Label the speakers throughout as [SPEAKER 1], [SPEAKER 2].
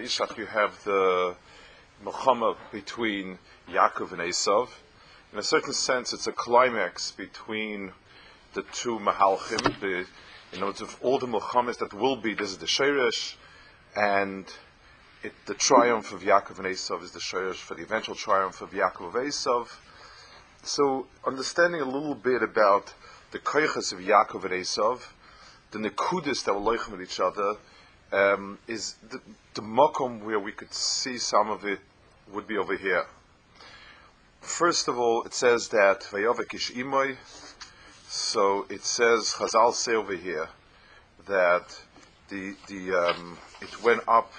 [SPEAKER 1] Yishach, you have the Muhammad between Yaakov and Esav. In a certain sense, it's a climax between the two Mahalchim. The, in words, of all the Muhammads that will be, this is the Sheresh, and it, the triumph of Yaakov and Esav is the Sheresh for the eventual triumph of Yaakov and Esav. So, understanding a little bit about the koiches of Yaakov and Esav, the nekudis that were loichem with each other, um, is the, the makom where we could see some of it would be over here. First of all, it says that vayovek ish imoy. So it says Chazal say over here that the the um, it went up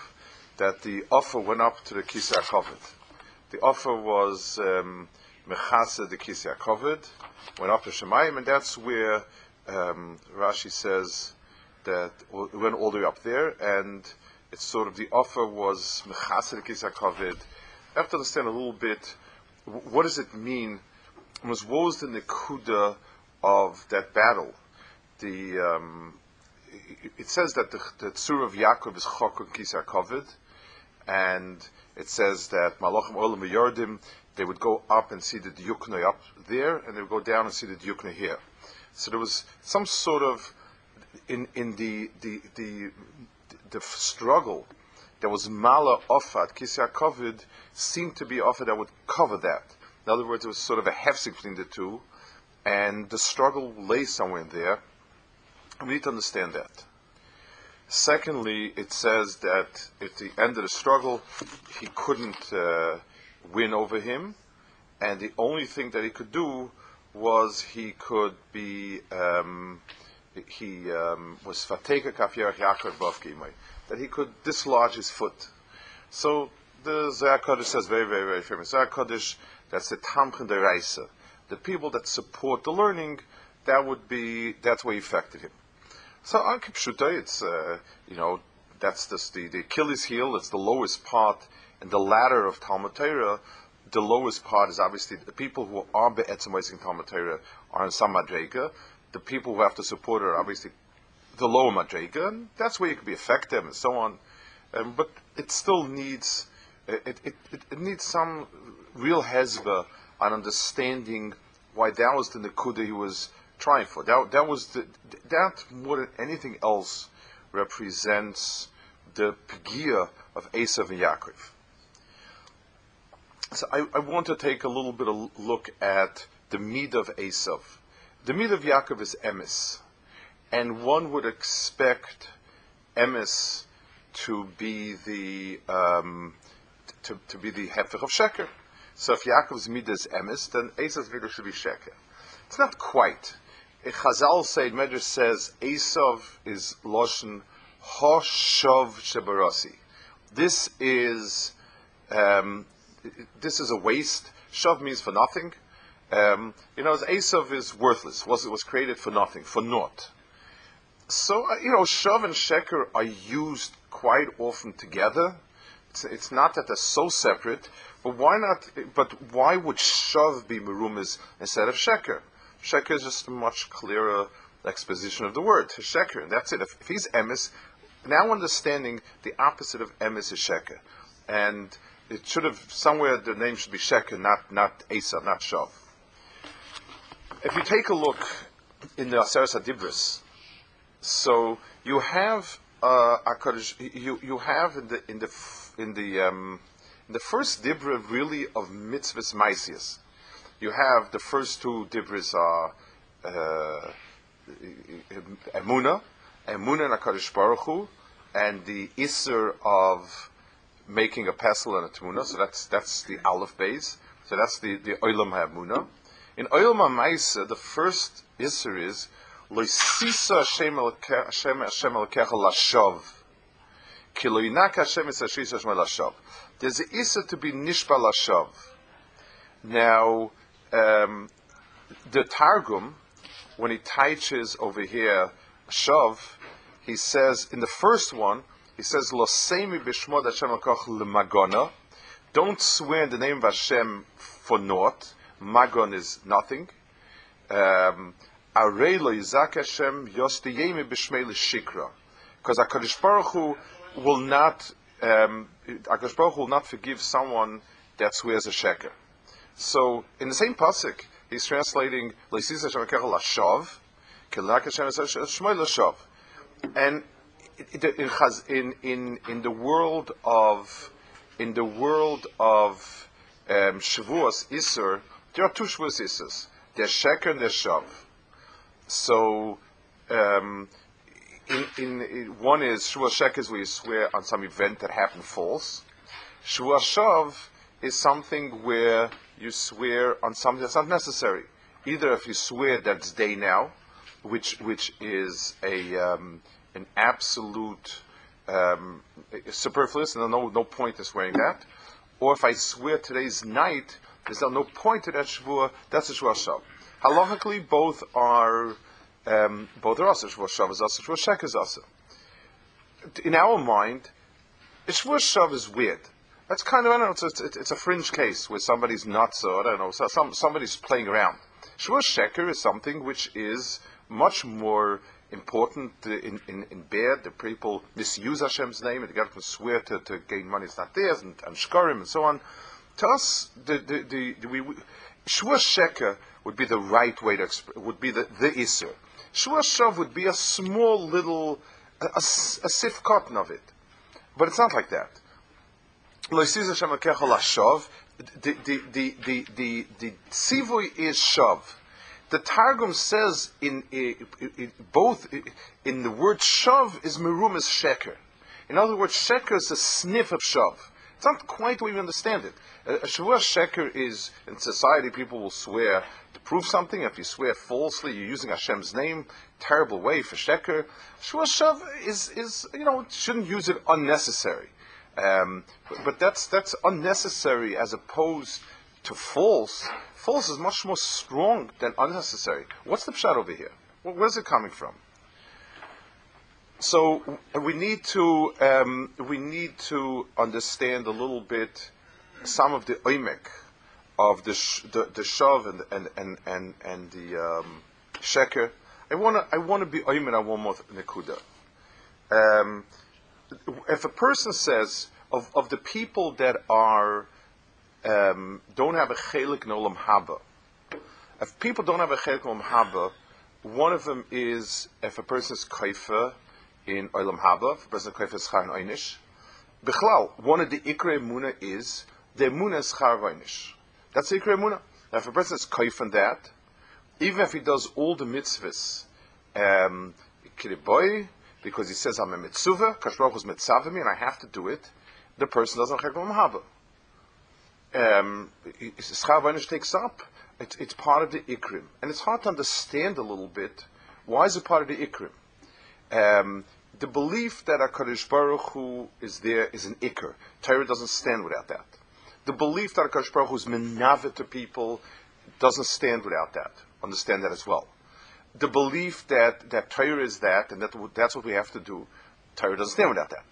[SPEAKER 1] that the offer went up to the kisei kovet. The offer was um, mechasa the kisei kovet, went up to Shemayim, and that's where um, Rashi says that it went all the way up there, and it's sort of the offer was mechaser kisakovid. I have to understand a little bit. What does it mean? Was what was the nekuda of that battle? The um, it says that the, the tzur of Yaakov is chokun kisakovid, and it says that malachim olam yordim they would go up and see the yukna up there, and they would go down and see the yukna here. So there was some sort of in in the the the, the struggle. There was mala offered kisya kovid seemed to be offered that would cover that. In other words, it was sort of a hefsek between the two, and the struggle lay somewhere in there. We need to understand that. Secondly, it says that at the end of the struggle, he couldn't uh, win over him, and the only thing that he could do was he could be um, he um, was fateka kafir Yaakov bavkimai that he could dislodge his foot. So the Zohar says very very very famous Zohar that's the tamchen deraisa the people that support the learning that would be that's what affected him. So Ankipshuta it's uh, you know that's the, the Achilles heel it's the lowest part in the ladder of Talmud Torah the lowest part is obviously the people who are be'etzim Talmud Torah are in some. The people who have to support are obviously the lower madrega, and that's where you can be effective and so on. Um, but it still needs it, it, it, needs some real hezbollah on understanding why that was the nekuda he was trying for. That, that was the, that more than anything else represents the pegia of Esav and Yaakov. So I, I, want to take a little bit of look at the mid of Esav. The mid of Yaakov is emes, and one would expect emes to be the um, to, to be the hefech of sheker. So if Yaakov's mid is emes, then Esav's mid should be sheker. It's not quite. Chazal say Medrash says Esav is loshen hoshav shebarasi. This is um, this is a waste. Shav means for nothing. Um, you know, Esav is worthless. Was it was created for nothing, for naught. So uh, you know, Shav and Sheker are used quite often together. It's, it's, not that they're so separate, but why not? But why would Shav be merumis instead of Sheker? Sheker is just a much clearer exposition of the word. Sheker, and that's it. If, if he's emes, now understanding the opposite of emes is Sheker, and it should have somewhere the name should be Sheker, not not Asa, not Shav. If you take a look in the Aseres Adibris, so you have uh, you you have in the in the in the um, in the first dibra really of mitzvahs maisius. You have the first two dibras are uh, emuna, emuna and Hakadosh Baruch Hu, and the iser of making a pesel and a tmuna, so that's that's the aleph base. So that's the, the Olam HaEmuna. In Olam HaMaisa, the first Isser is Loisisa Hashem Elokecha Lashov. Kiloinak Hashem is Hashem Lashov. There's an Isser to be Nishba Lashov. Now, um, the Targum, when he teaches over here Shav, he says in the first one, he says Losemi b'shmod Hashem Akoch lemagona. Don't swear in the name of Hashem for naught. Magon is nothing. Um. Because HaKadosh Baruch Hu will not, um, HaKadosh Baruch Hu will not forgive someone that swears a sheker. So, in the same pasuk, he's translating Leisis Hashem Akecha Lashav, Kilak Hashem Shmoy Lashav. And in, in, in the world of in the world of um, Shavuos Isser, there are two Shavuos Issers. There's Sheker and there's Shav. So, um, in, in, in, one is Shavuos Sheker is where you swear on some event that happened false. Shavuos Shav is something where you swear on something that's not necessary. Either if you swear that it's day now, which which is a um, an absolute um, superfluous, and no no point in swearing that. Or if I swear today's night, there's no point to that shvua. That's a shvua shav. Halachically, both are um, both are asa. Shvua shav is. Shvua shek is asa. In our mind, shvua shav is weird. That's kind of I don't know. It's, it's, a fringe case where somebody's not so. I don't know. So some somebody's playing around. Shvua sheker is something which is much more important in, in, in bed. The people misuse Hashem's name and they get to swear to, to gain money it's not theirs and, and shkarim and so on. To us, the, the, the, the we, Shua would be the right way to express, would be the, the Isser. Shua Shav would be a small little, a, a, a sif cotton of it. But it's not like that. The, the, the, the, the, the tzivui is shav. The Targum says in, in, in, both in the word shav is merum is sheker. In other words, sheker is a sniff of shav. It's not quite the way we understand it. A, shavua sheker is in society people will swear to prove something. If you swear falsely, you're using Hashem's name. Terrible way for sheker. Shavua shav is is you know shouldn't use it unnecessary. Um, but, but that's that's unnecessary as opposed to false. False is much more strong than unnecessary. What's the pshat over here? Where's it coming from? So we need to um, we need to understand a little bit some of the oimek of the sh- the, the shav and and and and, and the um, sheker. I want to I want to be oimen on one more nekuda. Um, if a person says of, of the people that are um, don't have a chelik nolam haba, if people don't have a chelik nolam haba, one of them is if a person is kaifa in olam haba, a person is kaifa is char einish. Bichlal, one of the ikre muna is the muna is char einish. That's the ikre muna. Now, if a person is kaifa in that, even if he does all the mitzvahs, um, because he says I'm a mitzvah, Kashbaruch is mitzvah me, and I have to do it. The person doesn't have haba. Um, Schar takes up. It, it's part of the ikrim, and it's hard to understand a little bit. Why is it part of the ikrim? Um, the belief that Hakadosh Baruch Hu is there is an ikr. Torah doesn't stand without that. The belief that Hakadosh Baruch Hu is menavet to people doesn't stand without that. Understand that as well the belief that, that Torah is that, and that that's what we have to do, Torah doesn't stand without that.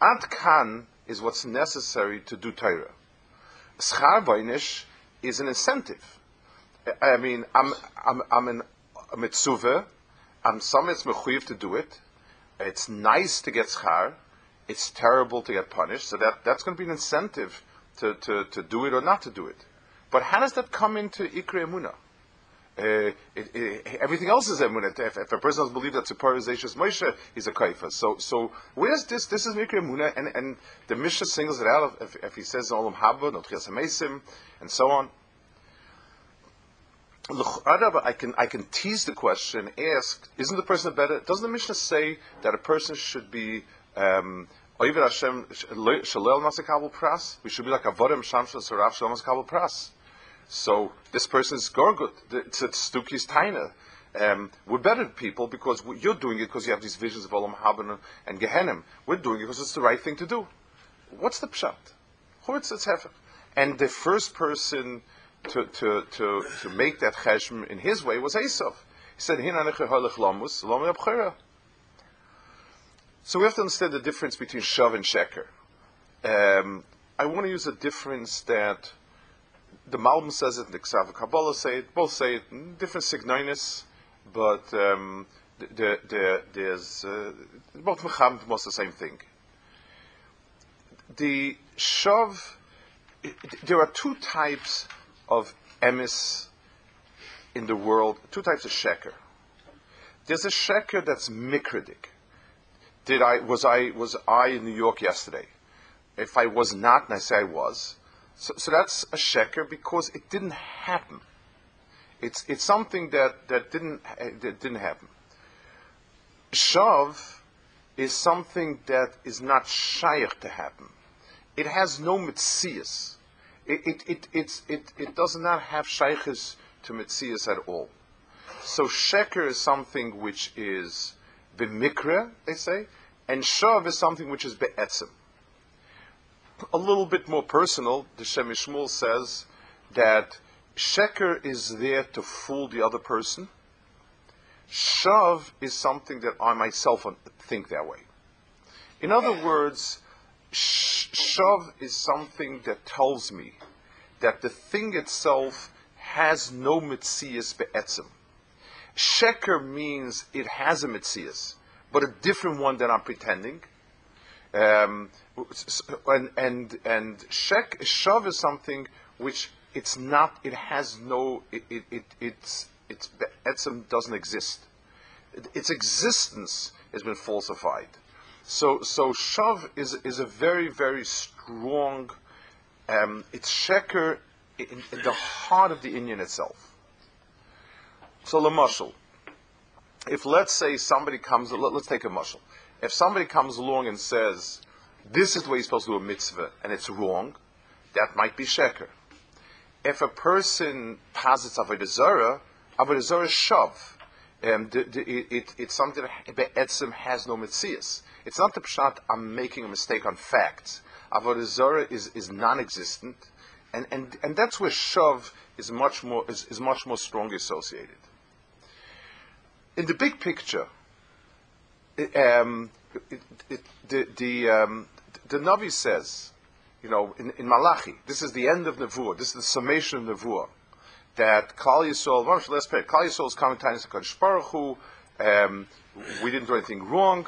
[SPEAKER 1] Ad kan is what's necessary to do Torah. Schar is an incentive. I mean, I'm, I'm, I'm a mitzvah, I'm some it's mechuyev to do it. It's nice to get schar. It's terrible to get punished. So that, that's going to be an incentive to, to, to do it or not to do it. But how does that come into Ikre Emunah? Uh, it, it, everything else is emunah. If, if, a person doesn't believe that Tzipor is Moshe, he's a kaifa. So, so where's this? This is Mikra Emunah, and, and the Mishnah singles it out if, if he says Olam Haba, Notchias Hamesim, and so on. I can I can tease the question. Ask: Isn't the person better? Doesn't the Mishnah say that a person should be um? We should be like a Shamshel Sarav Shalel Masakabel Pras. So this person is gorgut. It's stukis taina. Um, we're better people because you're doing it because you have these visions of Olam Haben and Gehenim. We're doing it because it's the right thing to do. What's the pshat? Who it's heaven? And the first person to, to, to, to make that cheshm in his way was Esav. He said, So we have to understand the difference between Shav and Sheker. Um, I want to use a difference that the Malbim says it, the Ksav Kabbalah say it, both say it, different signoinus, but um, the, the, there's uh, both Mecham most the same thing. The Shav, there are two types of emis in the world, two types of sheker. There's a sheker that's mikridik. Did I was I was I in New York yesterday? If I was not, and I say I was, so, so that's a sheker because it didn't happen. It's it's something that that didn't that didn't happen. Shav is something that is not shaykh to happen. It has no mitzias. It it it it, it, does not have shaykhs to mitzias at all. So sheker is something which is b'mikra, they say, and shav is something which is be'etzim a little bit more personal, the Shem MiShmuel says that Sheker is there to fool the other person. Shav is something that I myself think that way. In other words, Shav is something that tells me that the thing itself has no mitzias be'etzim. Sheker means it has a mitzias, but a different one than I'm pretending. Um, and and and shek shav is something which it's not. It has no. It it, it it's it's doesn't exist. its existence has been falsified. So so shav is is a very very strong. Um, it's sheker in, in, the heart of the Indian itself. So the mushal. If let's say somebody comes, let, us take a mushal. If somebody comes along and says, this is the way you're supposed to do a mitzvah, and it's wrong, that might be sheker. If a person posits avodah zarah, avodah zarah is shav. Um, the, the, it, it's something that Be'etzim has no mitzias. It's not the pshat, I'm making a mistake on facts. Avodah zarah is, is non-existent, and, and, and that's where shav is much more, is, is much more strongly associated. In the big picture, um, it, it, the, the, um, the Navi says, you know, in, in Malachi, this is the end of Nevuah, this is the summation of Nevuah, that Klal Yisrael, let's pray, Klal Yisrael is coming to Baruch Hu, um, we didn't do anything wrong,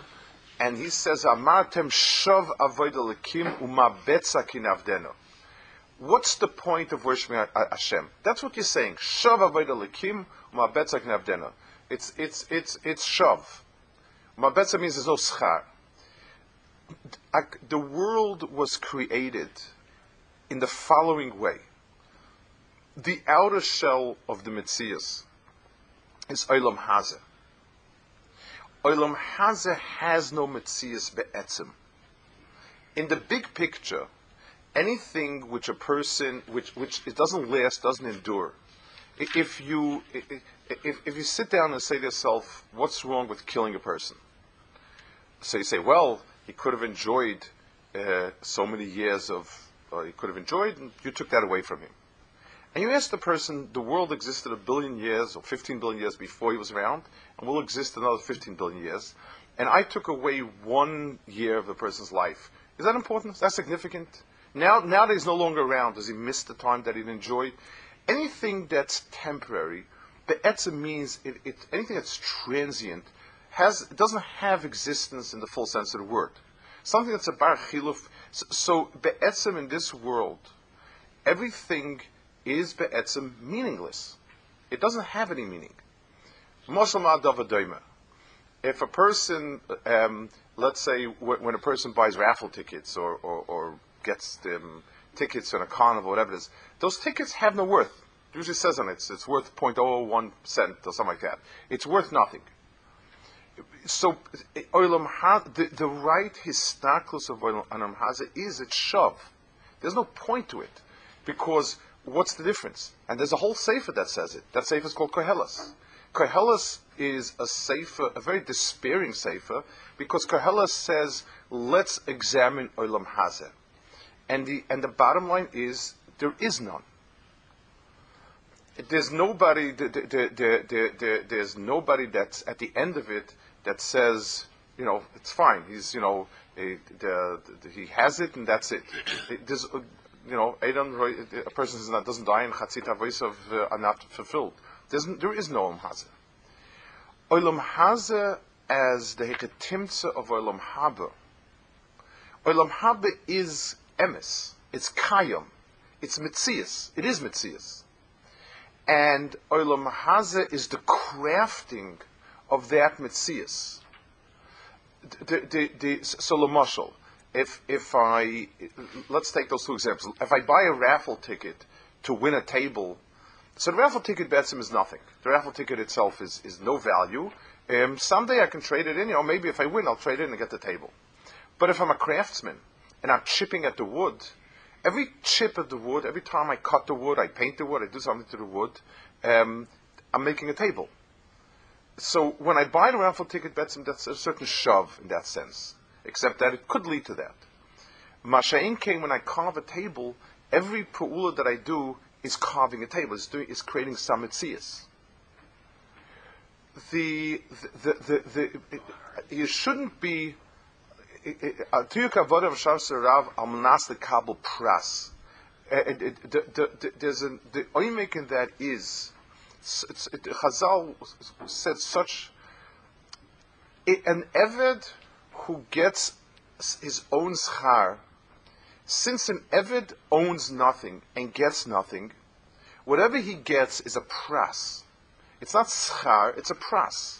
[SPEAKER 1] and he says, Amartem shav avodah lekim uma kinavdeno. What's the point of worshiping Hashem? That's what you're saying. Shav avodah lekim uma kinavdeno. It's it's it's it's shav. Mabetza means there's no schar the world was created in the following way. The outer shell of the Metzias is Olam Hazeh. Olam Hazeh has no Metzias be'etzim. In the big picture, anything which a person, which, which it doesn't last, doesn't endure, if you, if, if you sit down and say to yourself, what's wrong with killing a person? So you say, well, he could have enjoyed uh, so many years of, uh, he could have enjoyed, and you took that away from him. And you ask the person, the world existed a billion years or 15 billion years before he was around, and will exist another 15 billion years, and I took away one year of the person's life. Is that important? Is that significant? Now, now that he's no longer around, does he miss the time that he'd enjoyed? Anything that's temporary, the etza means it, it, anything that's transient has doesn't have existence in the full sense of the word. Something that's a bar chiluf. So, so be'etzim in this world, everything is be'etzim meaningless. It doesn't have any meaning. If a person, um, let's say, when a person buys raffle tickets or, or, or gets um, tickets in a carnival, whatever it is, those tickets have no worth. It usually says on it, it's, it's worth 0.01 cent or something like that. It's worth nothing so the, the right histaklus of Olam Haza is its shav. There's no point to it because what's the difference? And there's a whole sefer that says it. That sefer is called Kohelas. Kohelas is a sefer, a very despairing sefer, because Kohelas says, let's examine Olam Hazeh. And the, and the bottom line is, there is none. There's nobody, there, there, there, there's nobody that's at the end of it that says, you know, it's fine. He's, you know, he, the, the, he has it and that's it. There's, you know, a person that doesn't die in chatzit voice of uh, are not fulfilled. There's, there is no Olam Hazeh. Olam Hazeh as the heketimtza of Olam Haba. Olam Haba is emes. It's kayam. It's mitzias. It is mitzias. And Olam Hazeh is the crafting of that mitzias. The, the, the, so, if if I let's take those two examples. If I buy a raffle ticket to win a table, so the raffle ticket betzim is nothing. The raffle ticket itself is, is no value. Um, someday I can trade it in. You know, maybe if I win, I'll trade it in and get the table. But if I'm a craftsman and I'm chipping at the wood, every chip of the wood, every time I cut the wood, I paint the wood, I do something to the wood, um, I'm making a table. So when I buy the raffle ticket, Betsam, that's a certain shove in that sense except that it could lead to that. Masha'in came when I carve a table, every pu'ula that I do is carving a table, is, doing, is creating some mitzias. The, the, the, the, you shouldn't be There's a, the oimek in that is, it, Chazal said such, an Eved who gets his own schar, since an Evid owns nothing and gets nothing, whatever he gets is a pras. It's not schar, it's a pras.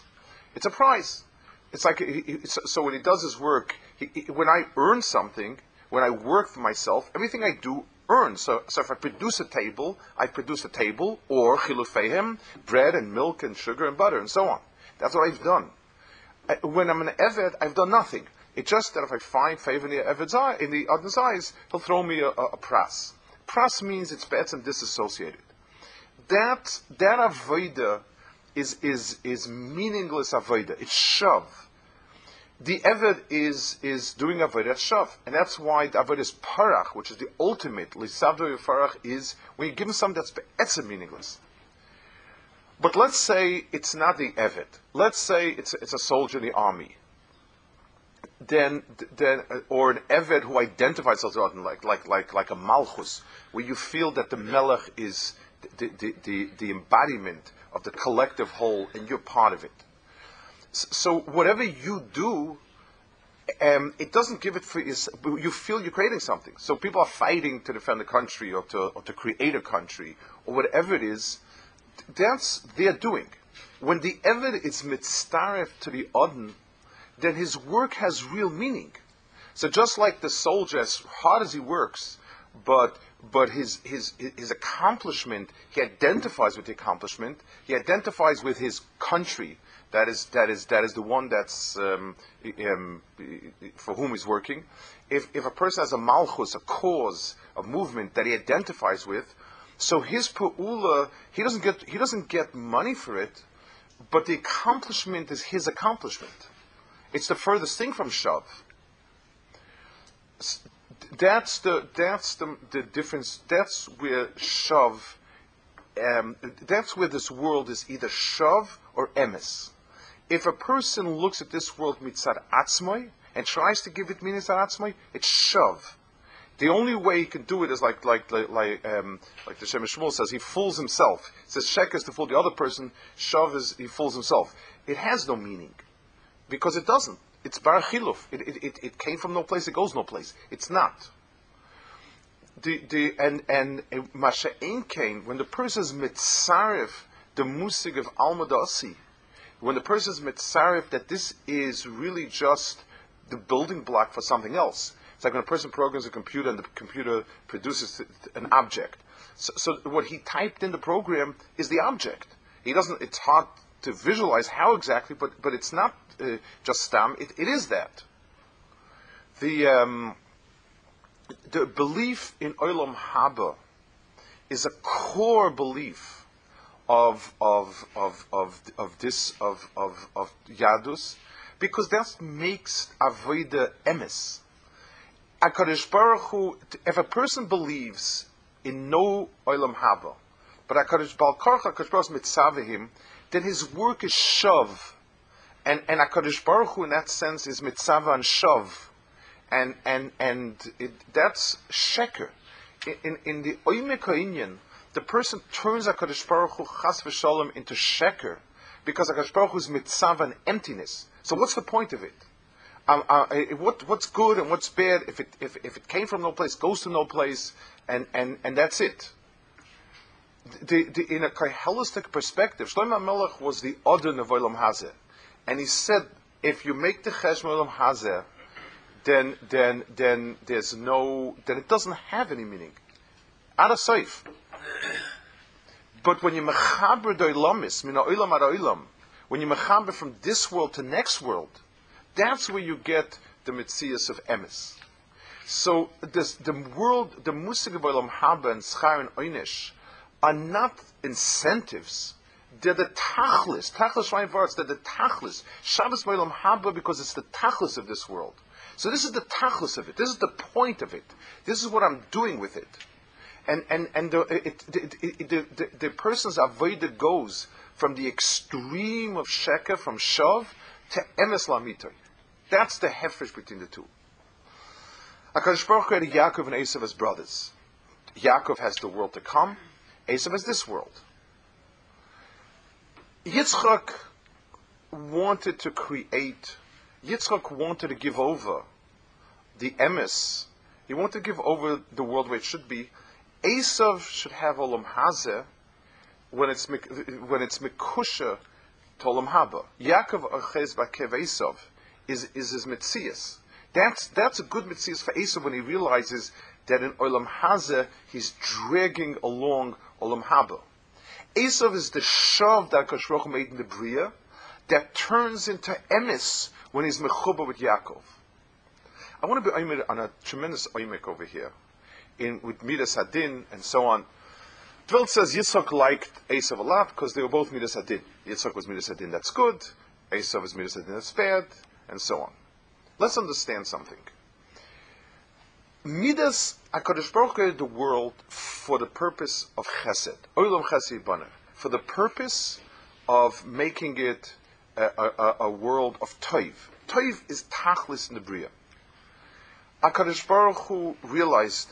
[SPEAKER 1] It's a prize. It's like, so when he does his work, he, he, when I earn something, when I work for myself, everything I do earns. So, so if I produce a table, I produce a table, or chilufehem, bread and milk and sugar and butter and so on. That's what I've done when I'm an Eved, I've done nothing. It's just that if I find favor in the Eved's eye, in the eyes, he'll throw me a, a, a pras. Pras means it's and disassociated. That that avoida is is is meaningless avoida. It's shove. The Eved is is doing avoida shove, and that's why the avoida is parach, which is the ultimate lisavdo parach, is when you give him something that's meaningless. But let's say it's not the Evet. Let's say it's, it's a soldier in the army. Then, then, or an Evet who identifies himself like, like, like, like a Malchus, where you feel that the Melech is the, the, the, the embodiment of the collective whole and you're part of it. So whatever you do, um, it doesn't give it for you. you feel you're creating something. So people are fighting to defend the country or to, or to create a country or whatever it is that's their doing. When the Eved is mitzaref to the Odin, then his work has real meaning. So just like the soldier, as hard as he works, but but his his his accomplishment, he identifies with the accomplishment. He identifies with his country. That is that is that is the one that's um, um, for whom he's working. If if a person has a malchus, a cause, a movement that he identifies with, so his pu'ula, he doesn't get he doesn't get money for it, but the accomplishment is his accomplishment. It's the furthest thing from shav. That's the that's the, the difference. That's where shav. Um, that's where this world is either shav or emes. If a person looks at this world mitzad atzmai and tries to give it mitzad atzmai, it's shav. The only way he can do it is like like like um, like the Shem MiShmuel says, he fools himself. He says shek is to fool the other person, shav is he fools himself. It has no meaning because it doesn't. It's bar chiluf. It, it, it, it, came from no place. It goes no place. It's not. The, the, and and masha'en came when the person is mitzarif the musig of almadasi, when the person is mitzarif that this is really just the building block for something else. It's like when a person programs a computer and the computer produces an object. So, so what he typed in the program is the object. He doesn't. It's hard to visualize how exactly, but but it's not uh, just stam. It, it is that. The um, the belief in olam haba is a core belief of of of of, of this of of of Yadus, because that makes avoida emes. Akadosh Baruch Hu, if a person believes in no olam haba, but Akadosh Baruch Hu mitzavehim, then his work is shav, and and Akadosh Baruch Hu in that sense is mitzvah and shav, and and and it, that's sheker. In, in, the oimeka the person turns Hakadosh Baruch Hu chas v'shalom into sheker because Hakadosh Baruch Hu is mitzav and emptiness. So what's the point of it? What, what's good and what's bad? If it if, if it came from no place, goes to no place, and and, and that's it. The, the, in a holistic perspective, Shlomo Melech was the Odin of Hazeh, and he said, if you make the Cheshm Olam Hazeh, then then then there's no then it doesn't have any meaning. Out of. But when you mechaber oilam, when you mechaber from this world to next world, that's where you get the mitzias of emes. So this, the world, the musig of oilam haba and schar and oinish are not incentives. They're the tachlis. Tachlis right words. They're the tachlis. Shabbos oilam haba because it's the tachlis of this world. So this is the tachlis of it. This is the point of it. This is what I'm doing with it and and and the, it, it, the, the, the person's avodah goes from the extreme of sheker from shav to emes lamitoy. That's the hefresh between the two. Hakadosh Baruch had Yaakov and Esav as brothers. Yaakov has the world to come. Esav has this world. Yitzchak wanted to create. Yitzchak wanted to give over the emes. He wanted to give over the world where it should be Esav should have olam hazeh when it's when it's mikusha to olam haba. Yaakov achez bakev Esav is is his mitzias. That's that's a good mitzias for Esav when he realizes that in olam hazeh he's dragging along olam haba. Esav is the shav that Koshroch made in the bria that turns into emis when he's mechuba with Yaakov. I want to be on a tremendous oimik over here in with Midas Hadin and so on. Tvelt says Yitzchak liked Esav a lot because they were both Midas Hadin. Yitzchak was Midas Hadin, that's good. Esav is Midas Hadin, that's bad, and so on. Let's understand something. Midas Hakadosh Baruch created the world for the purpose of Chesed, Olam Chesed Baner, for the purpose of making it a, a, a world of Toiv. Toiv is Tachlis in the Bria. Hakadosh Baruch Hu realized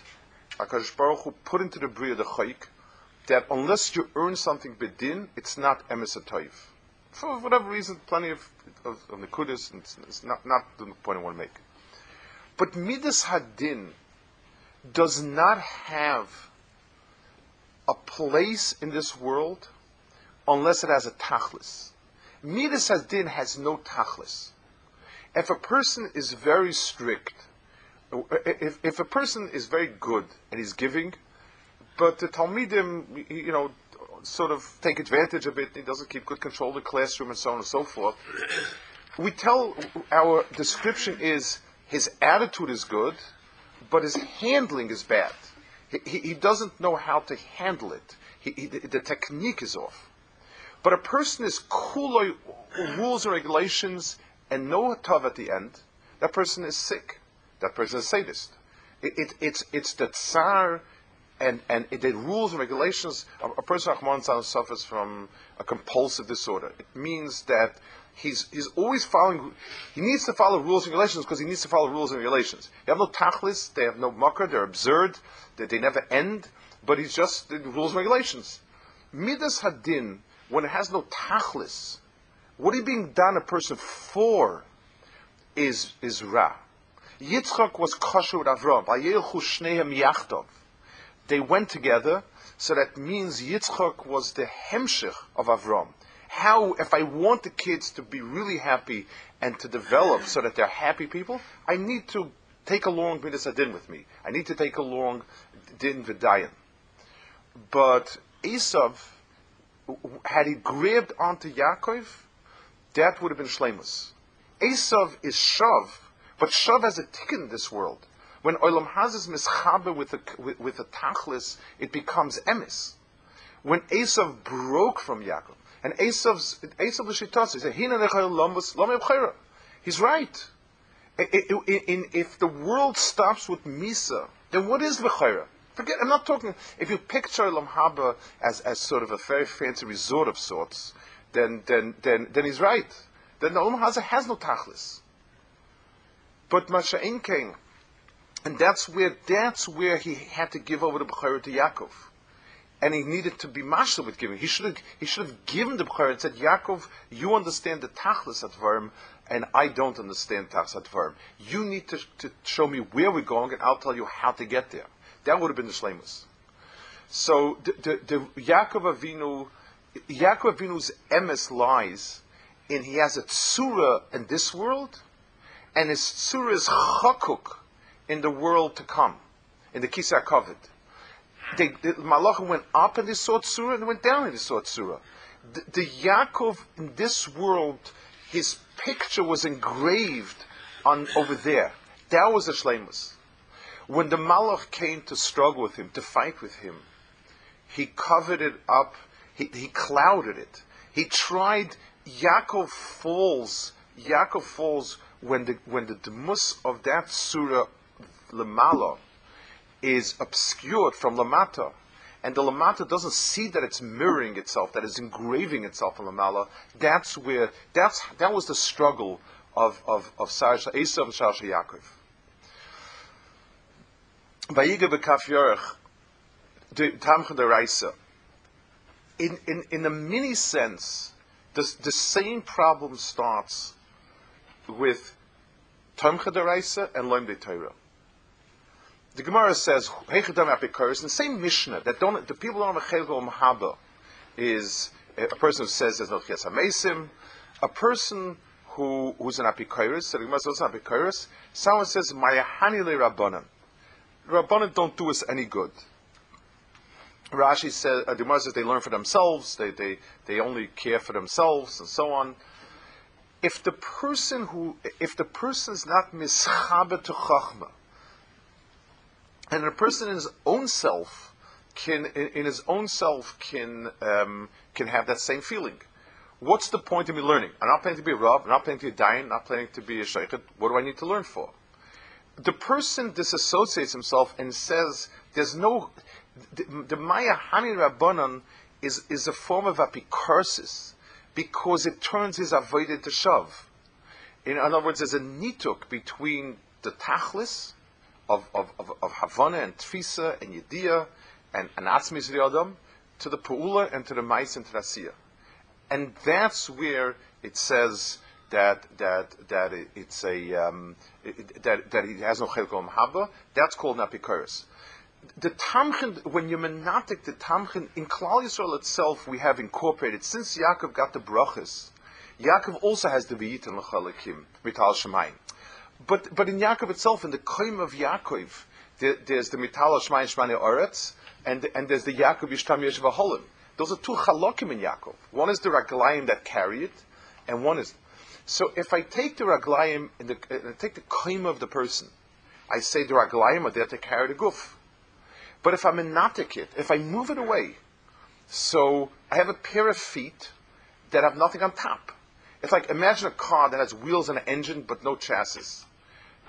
[SPEAKER 1] HaKadosh Baruch Hu put into the Bria the Chayik that unless you earn something bedin, it's not emes For whatever reason, plenty of, of, of Nikudis, it's, it's not, not the point I want to make. But Midas Hadin does not have a place in this world unless it has a tachlis. Midas Hadin has no tachlis. If a person is very strict, uh, if, if a person is very good and he's giving, but the Talmidim, you know, sort of take advantage of it, he doesn't keep good control of the classroom and so on and so forth, we tell our description is his attitude is good, but his handling is bad. He, he, he doesn't know how to handle it. He, the technique is off. But a person is cool rules and regulations and no tav at the end, that person is sick that person is sadist. It, it, it's, it's the tsar and, and it, the rules and regulations. A, a person, suffers from a compulsive disorder. It means that he's, he's always following, he needs to follow rules and regulations because he needs to follow rules and regulations. They have no tachlis, they have no makar, they're absurd, they, they never end, but he's just the rules and regulations. Midas hadin, when it has no tachlis, what you being done a person for is, is ra. Yitzchak was kosher with Avram. They went together, so that means Yitzchak was the hemshich of Avram. How, if I want the kids to be really happy and to develop so that they're happy people, I need to take along Midas Adin with me. I need to take along Din Vidayan. But Esav, had he grabbed onto Yaakov, that would have been Shlemus. Esav is Shav, but Shav has a ticket in this world. When Olam Haz is mischaber with a, with, with a tachlis, it becomes emis. When Esav broke from Yaakov, and Esav's, Esav l'shitas, he said, Hina He's right. if the world stops with Misa, then what is L'chayra? Forget, I'm not talking, if you picture Olam Haba as, as sort of a very fancy resort of sorts, then, then, then, then he's right. Then the Olam Haza has no tachlis. But Masha'in came, and that's where that's where he had to give over the Bechorah to Yaakov. And he needed to be mashal with giving. He should have he should have given the Bechorah and said, Yaakov, you understand the tachlis at Varm, and I don't understand tachlis at Varm. You need to, to show me where we're going, and I'll tell you how to get there. That would have been the shlemus. So the, the, the Yaakov Avinu, Yaakov Avinu's emes lies in he has a tsura in this world, and his tsura is chakuk in the world to come, in the Kisar Kovid. The, Malachim went up in the Sot Surah and went down in the Sot Surah. The, the Yaakov in this world, his picture was engraved on over there. That was the Shlemus. When the Malach came to struggle with him, to fight with him, he covered it up, he, he clouded it. He tried, Yaakov falls, Yaakov falls when the, when the demus of that surah lemala is obscured from lamata, and the lamata doesn't see that it's mirroring itself, that it's engraving itself in lamala, that's where that's that was the struggle of of of Esav and Sarsha Yaakov. In in in a mini sense, the the same problem starts with tamcha deraisa and loim de Torah. The Gemara says, Apikoris, the same Mishnah, that don't, the people don't have a Chel Mahaba, is a person who says there's no Chias HaMesim, a person who, who's an Apikoris, the Gemara says an Apikoris, someone says, Mayahani le Rabbanan. Rabbanan don't do us any good. Rashi says, uh, the Gemara says they learn for themselves, they, they, they only care for themselves, and so on. If the person who, if the person is not mischaber to chachma, and a person in his own self can, in, in his own self, can um, can have that same feeling. What's the point of me learning? I'm not planning to be a rab. I'm not planning to be a dayan. I'm not planning to be a sheikhet. What do I need to learn for? The person disassociates himself and says, "There's no." The, Maya Hani Rabbanon is is a form of apikarsis because it turns his avoided to shav. In other words, there's a nituk between the tachlis of, of, of, of Havana and Tfisa and Yediyah and, and Riyadam to the Pa'ula and to the Mais and Trasiya. And that's where it says that that that it, it's a um, it, that that he has no chelkom haba. That's called napikoris. The tamchen when you menatik the tamchen in Klal Yisrael itself, we have incorporated since Yaakov got the brachas. Yaakov also has the v'yitin l'chalakim mital shemayim. But but in Yaakov itself, in the Koim of Yaakov, there, there's the Mitala Shmayin Shmani Oretz, and and there's the Yaakov Yishtam Yeshiva Holim. Those are two halakim in Yaakov. One is the raglayim that carry it, and one is. So if I take the raglayim and the, uh, take the koim of the person, I say the raglayim are there to carry the guf. But if I'm enatic it, if I move it away, so I have a pair of feet that have nothing on top. It's like imagine a car that has wheels and an engine but no chassis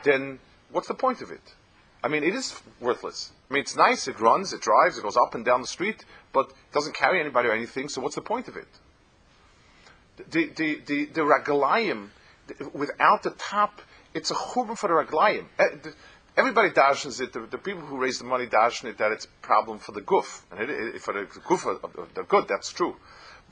[SPEAKER 1] then what's the point of it? I mean, it is worthless. I mean, it's nice, it runs, it drives, it goes up and down the street, but it doesn't carry anybody or anything, so what's the point of it? The, the, the, the raglayim, without the top, it's a churban for the raglayim. Eh, everybody dashes it. The, the, people who raise the money dashen it that it's a problem for the goof, and it, it, for the guf, the good. That's true.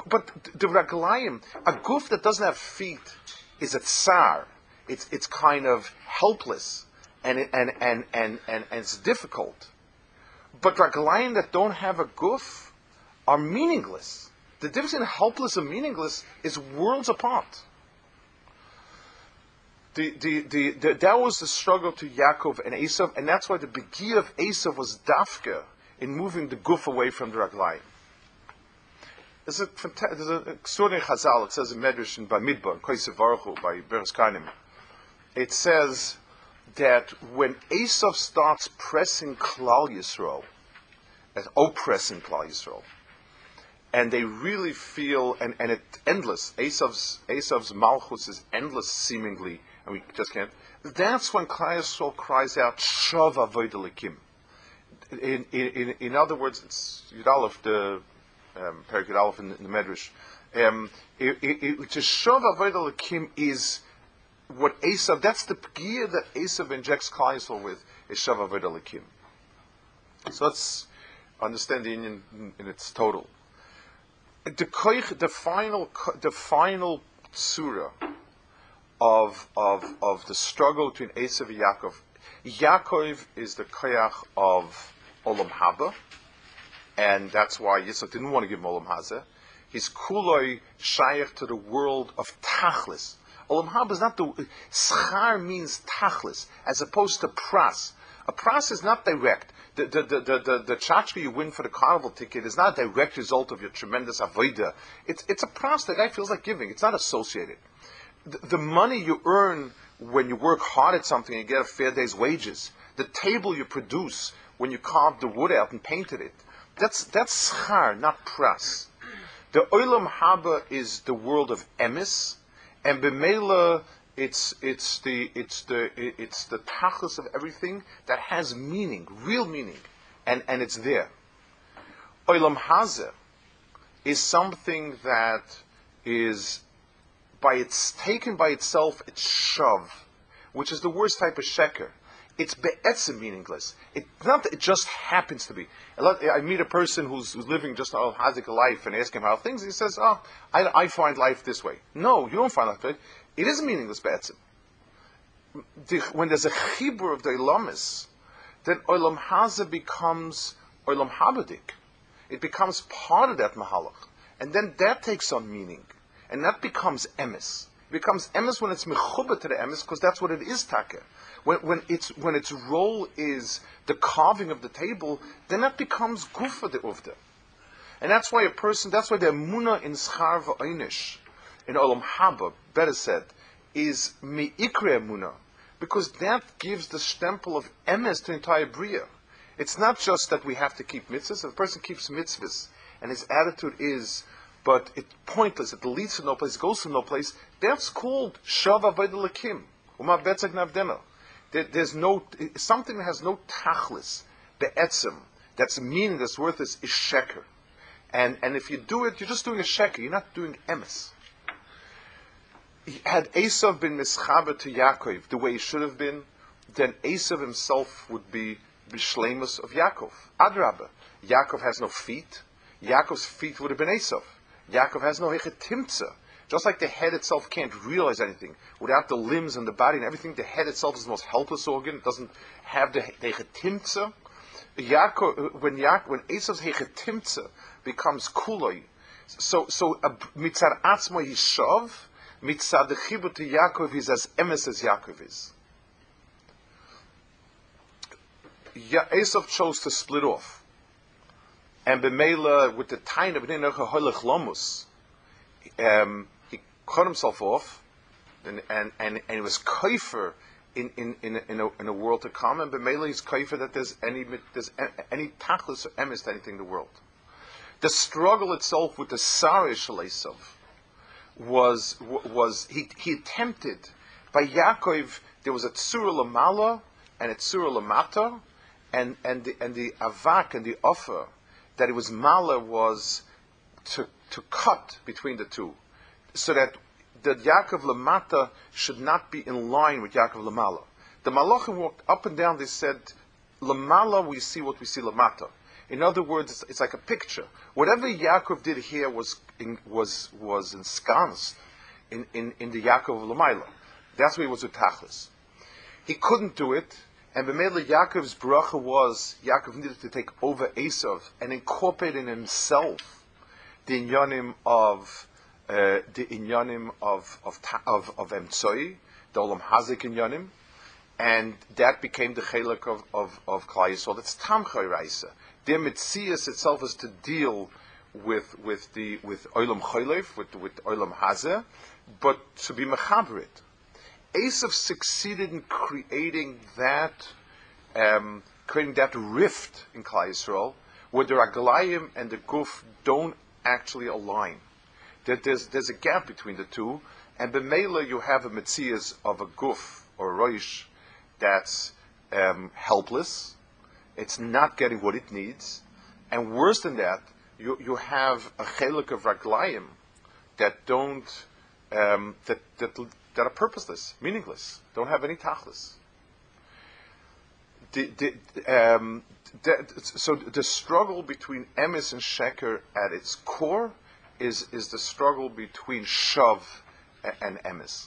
[SPEAKER 1] But the raglayim, a goof that doesn't have feet, is a tsar it's it's kind of helpless and and and and and, and it's difficult. But raglayim that don't have a goof are meaningless. The difference in helpless and meaningless is worlds apart. The, the, the, the, that was the struggle to Yaakov and Esav, and that's why the begiah of Esav was dafka in moving the goof away from the raglayim. There's a, there's an extraordinary chazal, it says in Medrash in Bamidbar, Koisev by Beres Kainim it says that when Esav starts pressing Klal Yisrael, as oppressing oh, Klal Yisrael, and they really feel, and, and it's endless. Esav's, Esav's malchus is endless, seemingly, and we just can't. That's when Klal Yisrael cries out, Shav Avodah in, in, in other words, it's Yud the um, Perik Yud in, in, the Medrash. Um, it, Avodah Lakim is what Esav, that's the gear that Esav injects Klal with, is Shav Avodah Lakim. So let's understand the union in, in its total the koich, the final, the final surah of, of, of the struggle between Esav and Yaakov. Yaakov is the koyach of Olam Haba, and that's why Yitzchak didn't want to give him Olam Hazeh. He's kuloi shaykh to the world of Tachlis. Olam Haba is not the schar means Tachlis as opposed to pras. A pras is not direct the, the, the, the, the tchotchke you win for the carnival ticket is not a direct result of your tremendous avoida. It's, it's a pras that guy feels like giving. It's not associated. The, the money you earn when you work hard at something and you get a fair day's wages, the table you produce when you carved the wood out and painted it, that's, that's schar, not pras. The olam haba is the world of emis, and b'meila it's it's the it's the it's the tachlis of everything that has meaning, real meaning, and and it's there. Olam hazeh is something that is by its taken by itself. It's shav, which is the worst type of sheker. It's be'etzim meaningless. It's not that it just happens to be. I meet a person who's, who's living just oh, a hazik life and ask him how things. He says, "Oh, I, I find life this way." No, you don't find life this way. It is meaningless be'etzim. When there's a chibur of the ilamis, then olam haza becomes olam habadik. It becomes part of that mahalach, and then that takes on meaning, and that becomes emes. It becomes emes when it's mechuba to the emes, because that's what it is take. When, when, its when its role is the carving of the table, then that becomes gufa de uvda. And that's why a person, that's why the muna in schar v'einish, in Olam Haba, better said, is Me'ikre Muna, because that gives the stempel of emes to the entire Bria. It's not just that we have to keep mitzvahs. If a person keeps mitzvahs and his attitude is, but it's pointless, it leads to no place, goes to no place, that's called Shava Vaidalakim, Uma Betzak Navdena. There's no, something that has no tachlis, be'etzim, that's meaning, that's worthless, is sheker. And, and if you do it, you're just doing a sheker, you're not doing emes had Esav been mischaber to Yaakov the way he should have been, then Esav himself would be bishlemus of Yaakov. Adrabah, Yaakov has no feet. Yaakov's feet would have been Esav. Yaakov has no hechetimtza. Just like the head itself can't realize anything without the limbs and the body and everything, the head itself is the most helpless organ. It doesn't have the. Yaakov, when Yaakov, when Esav's hechetimtza becomes kuloi, so so mitzar atzmo yishav, mitzad the to Yaakov is as emes as Yaakov is. Ya- Esav chose to split off, and b'meila with the tain of Ninocha Holech Lomus, um, cut himself off, and and and, and he was kaifer in in in in a, in a world to come, and b'meila he's kaifer that there's any there's any tachlis or emes to anything in the world. The struggle itself with the sarish Esav was was he, he attempted by Yaakov there was a tzura lamala and a tzura lamata and and the, and the avak and the offer that it was mala was to to cut between the two so that the Yaakov lamata should not be in line with Yaakov lamala. The malachim walked up and down. They said lamala we see what we see lamata. In other words, it's, it's, like a picture. Whatever Yaakov did here was in, was was ensconced in, in, in the Yaakov of Lamaila. That's where he was with Tachlis. He couldn't do it, and Bemele Yaakov's bracha was Yaakov needed to take over Esav and incorporate in himself the inyanim of the inyanim of of of, of Emtsoi, the Olam Hazik inyanim, and that became the chelik of of of Klal Yisrael. That's Tamchay Raisa. Their mitzias itself is to deal with with the with olam cholev, with with olam hazeh, but to be mechaberit. Esav succeeded in creating that, um, creating that rift in Klal Yisrael, where the Raglayim and the Guf don't actually align. That there's, there's a gap between the two, and Bemela you have a Metzias of a Guf or a Roish that's um, helpless, it's not getting what it needs, and worse than that, you, you have a chelik of Raglayim that don't, um, that, that, that are purposeless, meaningless, don't have any tachlis. The, the, um, the, so the struggle between emes and sheker at its core is, is the struggle between shav and, emes.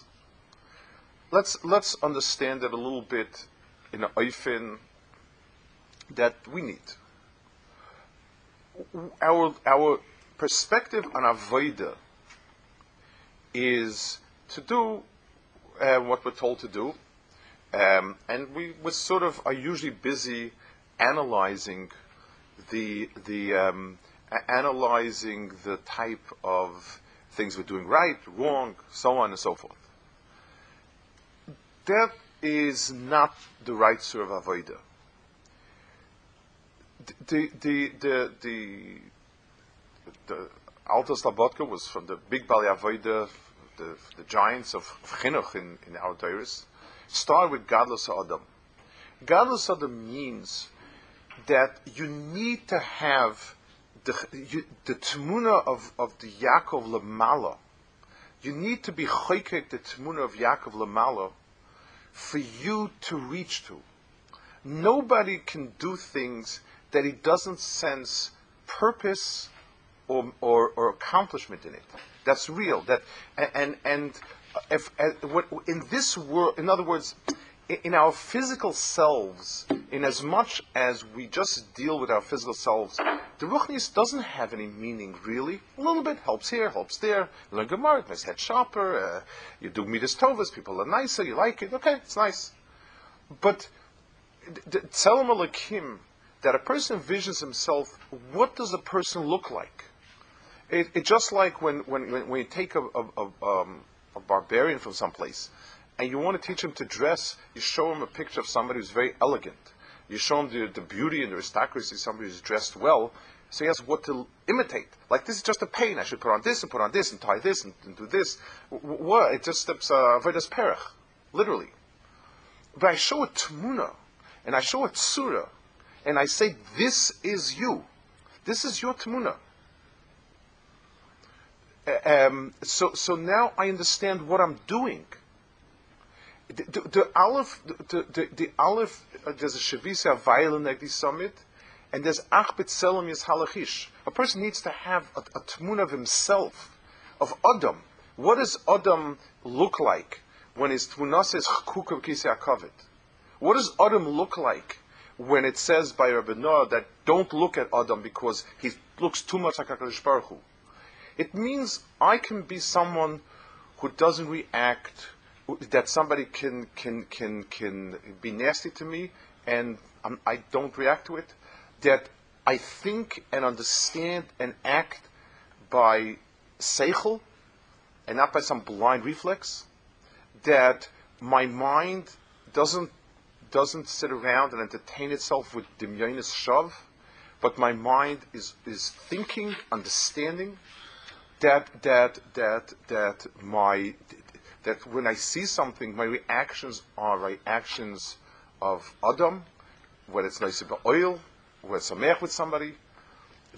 [SPEAKER 1] Let's, let's understand it a little bit in a oifin that we need. Our, our perspective on avodah is to do uh, what we're told to do, um, and we, we sort of are usually busy analyzing the the um, analyzing the type of things we're doing right, wrong, so on and so forth. That is not the right sort of avodah. The the the the the Alta Slobodka was from the big Bali Avodah, the, the giants of Chinuch in, in our Torahs. Start with Gadlus Adam. Gadlus Adam means that you need to have the, the tmuna of, of the Yaakov Lamala. You need to be choykek the tmuna of Yaakov Lamala for you to reach to. Nobody can do things that he doesn't sense purpose or, or, or accomplishment in it. That's real. That and and uh, if uh, in this world, in other words, in our physical selves, in as much as we just deal with our physical selves, the Ruchnius doesn't have any meaning really. A little bit helps here, helps there. Learn Gemara, head sharper. Uh, you do midas tovas, people are nicer, you like it. Okay, it's nice. But Tzelem Alakim, that a person envisions himself, what does a person look like? It's it just like when, when, when you take a, a, a, um, a barbarian from someplace and you want to teach him to dress, you show him a picture of somebody who's very elegant. You show him the, the beauty and the aristocracy somebody who's dressed well, so he has what to imitate. Like this is just a pain. I should put on this and put on this and tie this and, and do this. What? It just steps uh, avodas perech, literally. But I show a tmuna and I show a tsura and I say, this is you. This is your tmuna. Um, so, so now I understand what I'm doing. The, aleph, the, aleph, uh, there's a shavisa vayel in the summit, and there's ach yis halachish. A person needs to have a, a tmun of himself, of Adam. What does Adam look like when his tmunas is chkukav kisei What does Adam look like when it says by Rabbi Noah that don't look at Adam because he looks too much like HaKadosh Baruch Hu? It means I can be someone who doesn't react, that somebody can, can, can, can be nasty to me and I'm, I do not react to it, that I think and understand and act by seichel and not by some blind reflex, that my mind doesn't doesn't sit around and entertain itself with dimyonis shav, but my mind is, is thinking, understanding, that that that that my that when I see something, my reactions are reactions of Adam, whether it's nice about oil, whether it's a with somebody.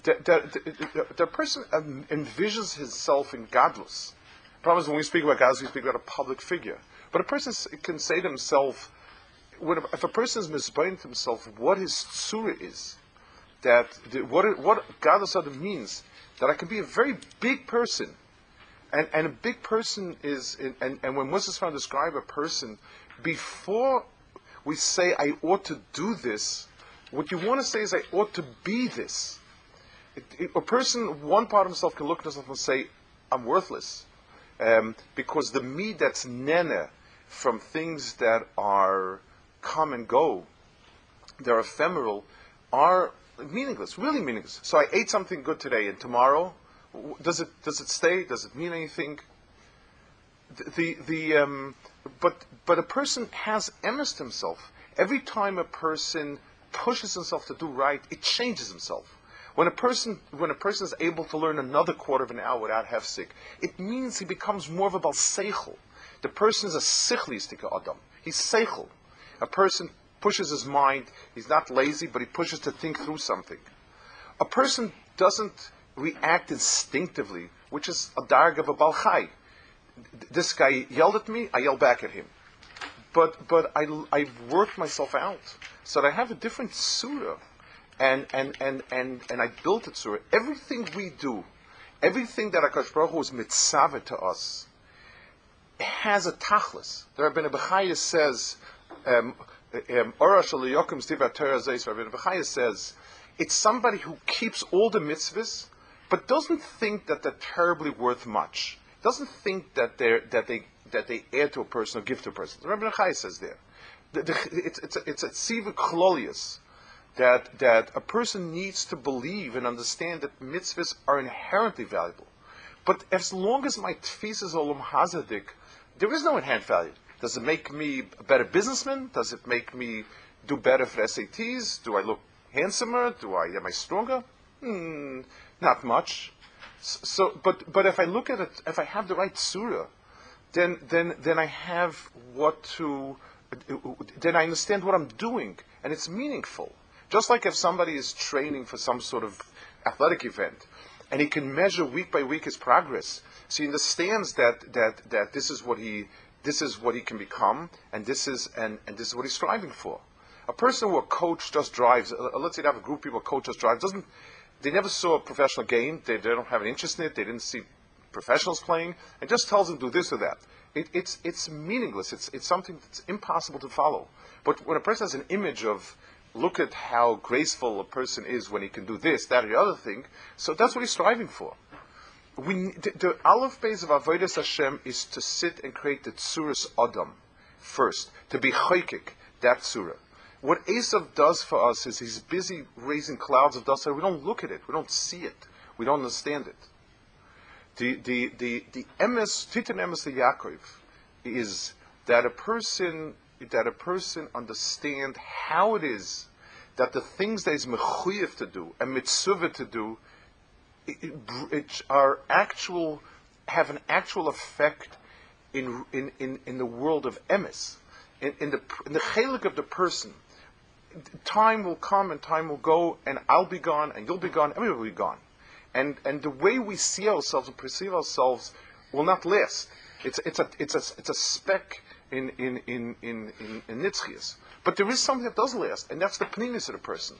[SPEAKER 1] The person envisions himself in godless. The problem is when we speak about godless, we speak about a public figure. But a person can say to himself, if a person is misbein to himself, what his tsura is, that what what godless Adam means, that I can be a very big person. And, and a big person is, and, and when Moses found describe a person, before we say, I ought to do this, what you want to say is, I ought to be this. It, it, a person, one part of himself can look at himself and say, I'm worthless. Um, because the me that's nene from things that are come and go, they're ephemeral, are meaningless, really meaningless. So I ate something good today, and tomorrow, does it does it stay? Does it mean anything? the the um, but but a person has emised himself every time a person pushes himself to do right. It changes himself. When a person when a person is able to learn another quarter of an hour without hefsik, it means he becomes more of a balseichel. The person is a sichlistic adam. He's seichel. A person pushes his mind. He's not lazy, but he pushes to think through something. A person doesn't react instinctively, which is a darg of a balchai. This guy yelled at me, I yell back at him. But but I I've worked myself out so that I have a different surah and and and and and I built it so everything we do, everything that Akash Baruch Hu is mitzvah to us, has a tachlis. The Rabbi Bechaya says, um, um, says, it's somebody who keeps all the mitzvahs, but doesn't think that they're terribly worth much. Doesn't think that they're, that they that they add to a person or give to a person. Rabbi Bechaya says there. The, the, it's, it's a, it's a tziva that, that a person needs to believe and understand that mitzvahs are inherently valuable. But as long as my tfis is olam hazadik, there is no inherent value. Does it make me a better businessman? Does it make me do better for SATs? Do I look handsomer? Do I am I stronger? Hmm, not much. So, but but if I look at it, if I have the right surah, then then then I have what to. Then I understand what I'm doing, and it's meaningful. Just like if somebody is training for some sort of athletic event, and he can measure week by week his progress, so he understands that that that this is what he this is what he can become, and this is and, and this is what he's striving for. A person who a coach just drives, uh, let's say they have a group of people, a coach just drives, doesn't they never saw a professional game, they, they don't have an interest in it, they didn't see professionals playing, and just tells them do this or that. It, it's it's meaningless. It's it's something that's impossible to follow. But when a person has an image of look at how graceful a person is when he can do this, that, or the other thing. So that's what he's striving for. We, the, the Aleph base of Avodah Hashem is to sit and create the Tsuras Adam first, to be choikik, that Surah. What Esav does for us is he's busy raising clouds of dust, and we don't look at it, we don't see it, we don't understand it. The the the the emes titan emes the Yaakov is that a person that a person understand how it is that the things that is mechuyev to do and mitzvah to do it, it, it are actual have an actual effect in in, in, in the world of emes in, in the in the chelik of the person time will come and time will go and I'll be gone and you'll be gone everybody will be gone and and the way we see ourselves and perceive ourselves will not last it's it's a it's a it's a speck in in in in in, in Nitzchias. But there is something that does last, and that's the pnimis of the person.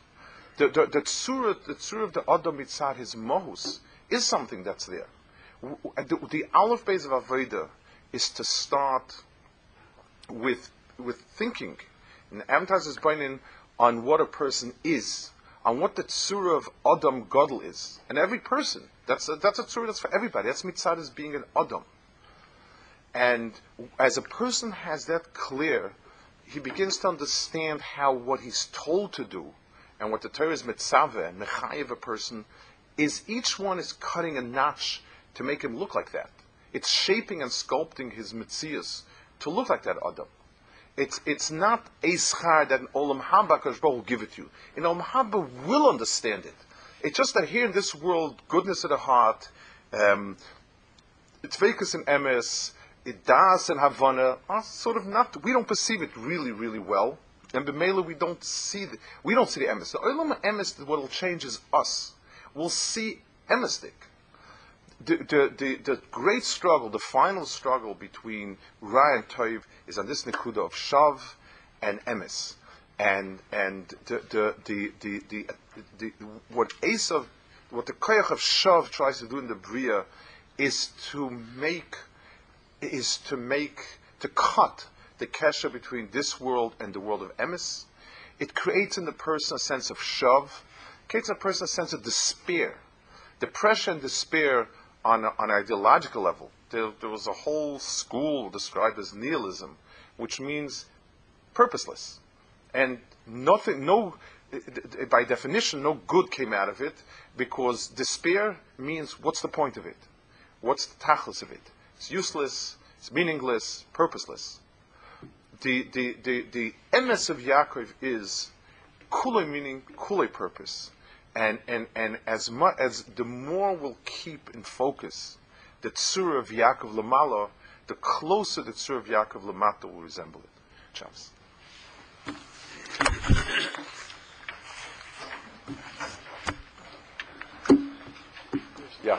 [SPEAKER 1] The the, the tzura the tzura of the adam mitzad his mohus is something that's there. The, the aleph base of avodah is to start with with thinking. And Amtaz is pointing on what a person is, on what the tzura of adam gadol is, and every person. That's a, that's a tzura that's for everybody. That's mitzvah as being an adam. And as a person has that clear, he begins to understand how what he's told to do and what the Torah is mitzvah and mechayev a person is each one is cutting a notch to make him look like that. It's shaping and sculpting his mitzias to look like that Adam. It's, it's not a schar that an Olam Haba will give it to you. An Olam Haba will understand it. It's just that here in this world, goodness of the heart, um, it's vakus and emes, it das and Havana are sort of not, we don't perceive it really, really well. And B'mela, we don't see the, we don't see the emes. The Olam emes, what will change is us. We'll see emestic. The, the, the, the, great struggle, the final struggle between Ra and Toiv is on this Nikuda of Shav and Emes. And, and the, the, the, the, the, the, what Esav, what the Koyach of Shav tries to do in the Bria is to make is to make, to cut the kesha between this world and the world of emes. It creates in the person a sense of shav, creates in the person a sense of despair. Depression and despair on, on an ideological level. There, there was a whole school described as nihilism, which means purposeless. And nothing, no, by definition, no good came out of it because despair means what's the point of it? What's the tachlis of it? It's useless. It's meaningless, purposeless. The, the, the, the emes of Yaakov is kule meaning, kule purpose. And, and, and as much as the more we'll keep in focus the tzura of Yaakov Lamala, the closer the tzura of Yaakov Lamata will resemble it. Chaps. Yeah.